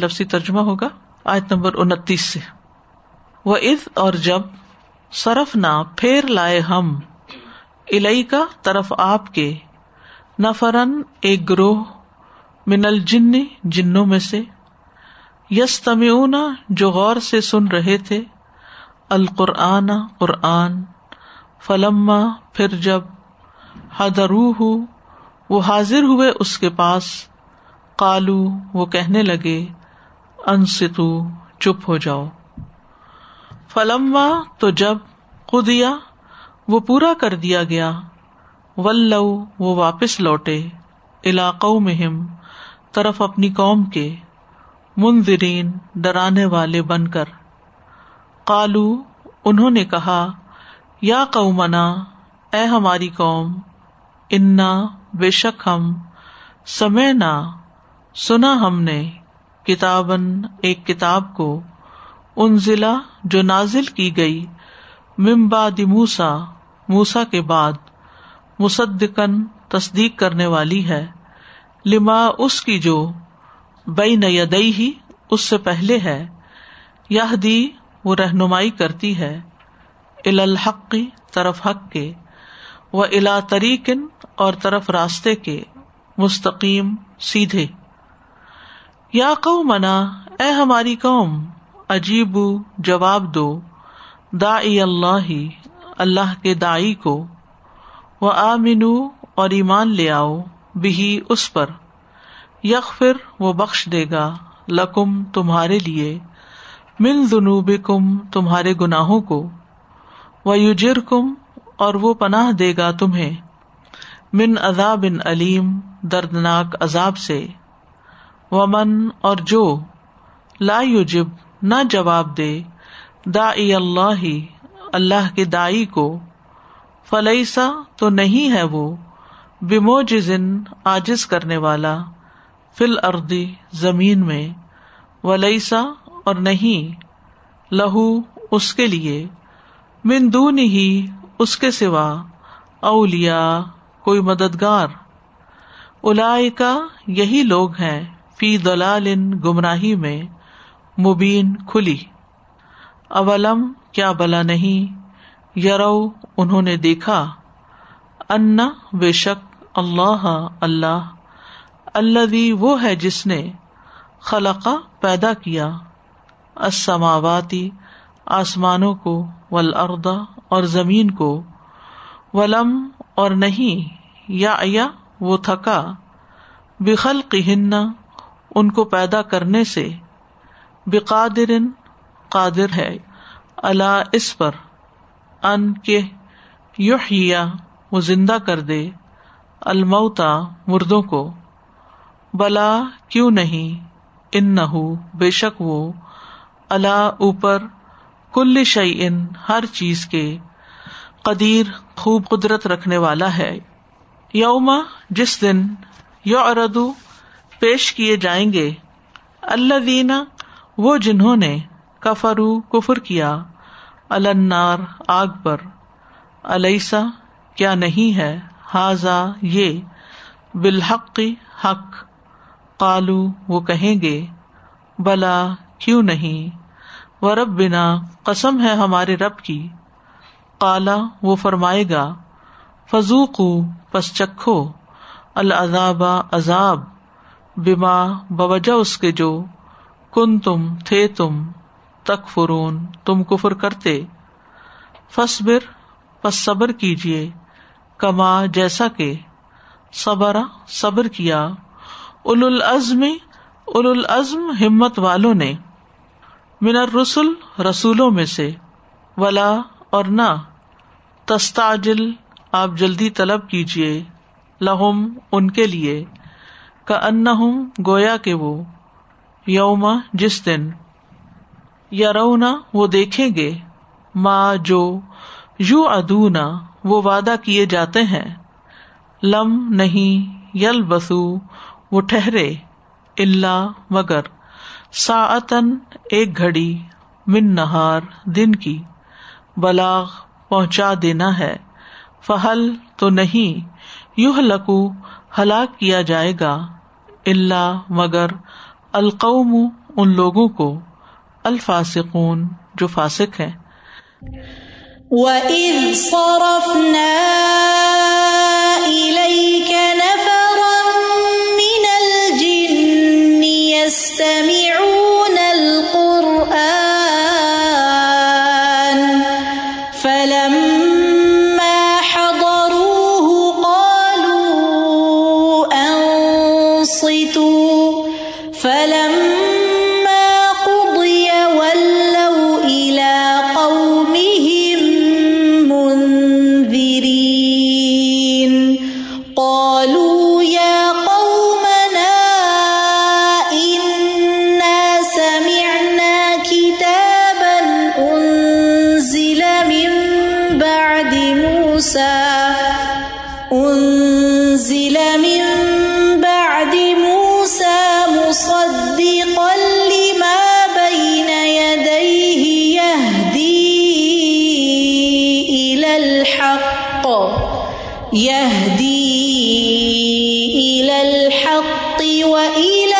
لفظی ترجمہ ہوگا، آیت نمبر انتیس سے۔ وہ عز اور جب صرف نہ پھیر لائے ہم الئی کا طرف آپ کے، نفرن، ایک گروہ من الجن، جنوں میں سے یس تمیون جو غور سے سن رہے تھے، القرآن، قرآن، فلما، پھر جب حدرو وہ حاضر ہوئے اس کے پاس کالو وہ کہنے لگے انستو چپ ہو جاؤ۔ فلما، تو جب خدیا وہ پورا کر دیا گیا، ولو، وہ واپس لوٹے۔ علاقوں مہم طرف اپنی قوم کے منظرین ڈرانے والے بن کر۔ کالو انہوں نے کہا، یا قومنا، اے ہماری قوم، انا، بے شک ہم سمے نہ سنا ہم نے۔ کتابن ایک کتاب کو ان ضلع جو نازل کی گئی ممباد موسا موسا کے بعد مصدقن تصدیق کرنے والی ہے، لما اس کی جو بئی نیدئی ہی اس سے پہلے ہے یہ دی وہ رہنمائی کرتی ہے الحق طرف حق کے وہ الا تریقن اور طرف راستے کے مستقیم سیدھے۔ یا کو منا اے ہماری قوم، عجیب جواب دو دا اللہ اللہ کے دائی کو وہ آمین اور ایمان لے آؤ بھی اس پر یک پھر وہ بخش دے گا لکم تمہارے لیے، من جنوب کم تمہارے گناہوں کو وہ یوجر کم اور وہ پناہ دے گا تمہیں، من عذاب علیم، دردناک عذاب سے۔ ومن اور جو لا یوجب نہ جواب دے دا اللہ اللہ کے دائی کو فلسا تو نہیں ہے وہ بمو جزن آجز کرنے والا فل اردی زمین میں، ولیسا اور نہیں، لہو اس کے لیے مندون ہی اس کے سوا اولیا کوئی مددگار۔ الا کا یہی لوگ ہیں۔ فی دلال گمراہی میں مبین کھلی۔ اولم، کیا بلا نہیں؟ یرو، انہوں نے دیکھا۔ انا بے شک، اللہ اللہ۔ اللہ وہ ہے جس نے خلقا پیدا کیا۔ اسماواتی آسمانوں کو ولردا اور زمین کو۔ ولم، اور نہیں، یا وہ تھکا۔ بخل ہن ان کو پیدا کرنے سے بقادر قادر ہے۔ اللہ اس پر ان کے یحییٰ وہ زندہ کر دے۔ الموتا مردوں کو۔ بلا کیوں نہیں؟ ان نہ بے شک وہ۔ اللہ اوپر کل شعی ان ہر چیز کے قدیر خوب قدرت رکھنے والا ہے۔ یوما جس دن یو اردو پیش کیے جائیں گے۔ اللہ دینا وہ جنہوں نے کفرو، کفر کیا۔ النار، آگ پر۔ علیسا کیا نہیں ہے؟ حاضا یہ۔ بالحق، حق۔ کالو وہ کہیں گے۔ بلا، کیوں نہیں؟ و رب بنا قسم ہے ہمارے رب کی۔ کالا وہ فرمائے گا۔ فضوق پس چکھو۔ العذاب عذاب۔ بیما بوجہ اس کے جو کن تم تھے تم تک فرون تم کفر کرتے۔ فصبر پس صبر کیجیے کما جیسا کہ صبر صبر کیا۔ اول العزم اول العزم ہمت والوں نے۔ منر رسول رسولوں میں سے۔ ولا اور نہ۔ تستاجل آپ جلدی طلب کیجیے لہم، ان کے لیے۔ کا ان گویا کے وہ یوما جس دن یا رونا وہ دیکھیں گے ماں جو یو ادونا وہ وعدہ کیے جاتے ہیں، لم نہیں یل بسو وہ ٹھہرے اللہ مگر ساعتن ایک گھڑی من نہار دن کی، بلاغ پہنچا دینا ہے، فہل تو نہیں یو لکو ہلاک کیا جائے گا۔ اللہ مگر القوم ان لوگوں کو الفاسقون جو فاسق ہیں۔ وَإِذْ صَرَفْنَا مُوسَىٰ مُصَدِّقًا لِّمَا بَيْنَ الحق يهدي إِلَى الحق وَإِلَىٰ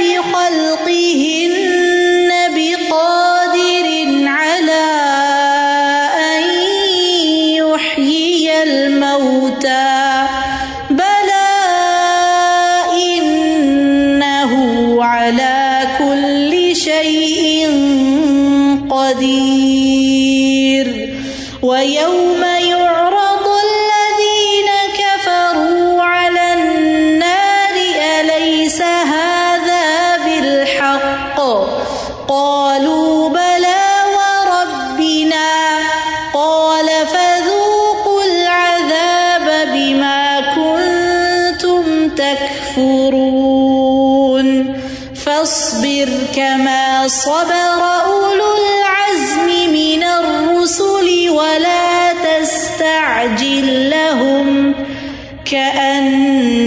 بِخَلْقِهِنَّ بِقَادِرٍ عَلَىٰ أَن يُحْيِيَ الْمَوْتَىٰ. بَلَىٰ إِنَّهُ عَلَىٰ يكفرون فاصبر كما صبر أولو العزم من الرسل ولا تستعجل لهم كأنهم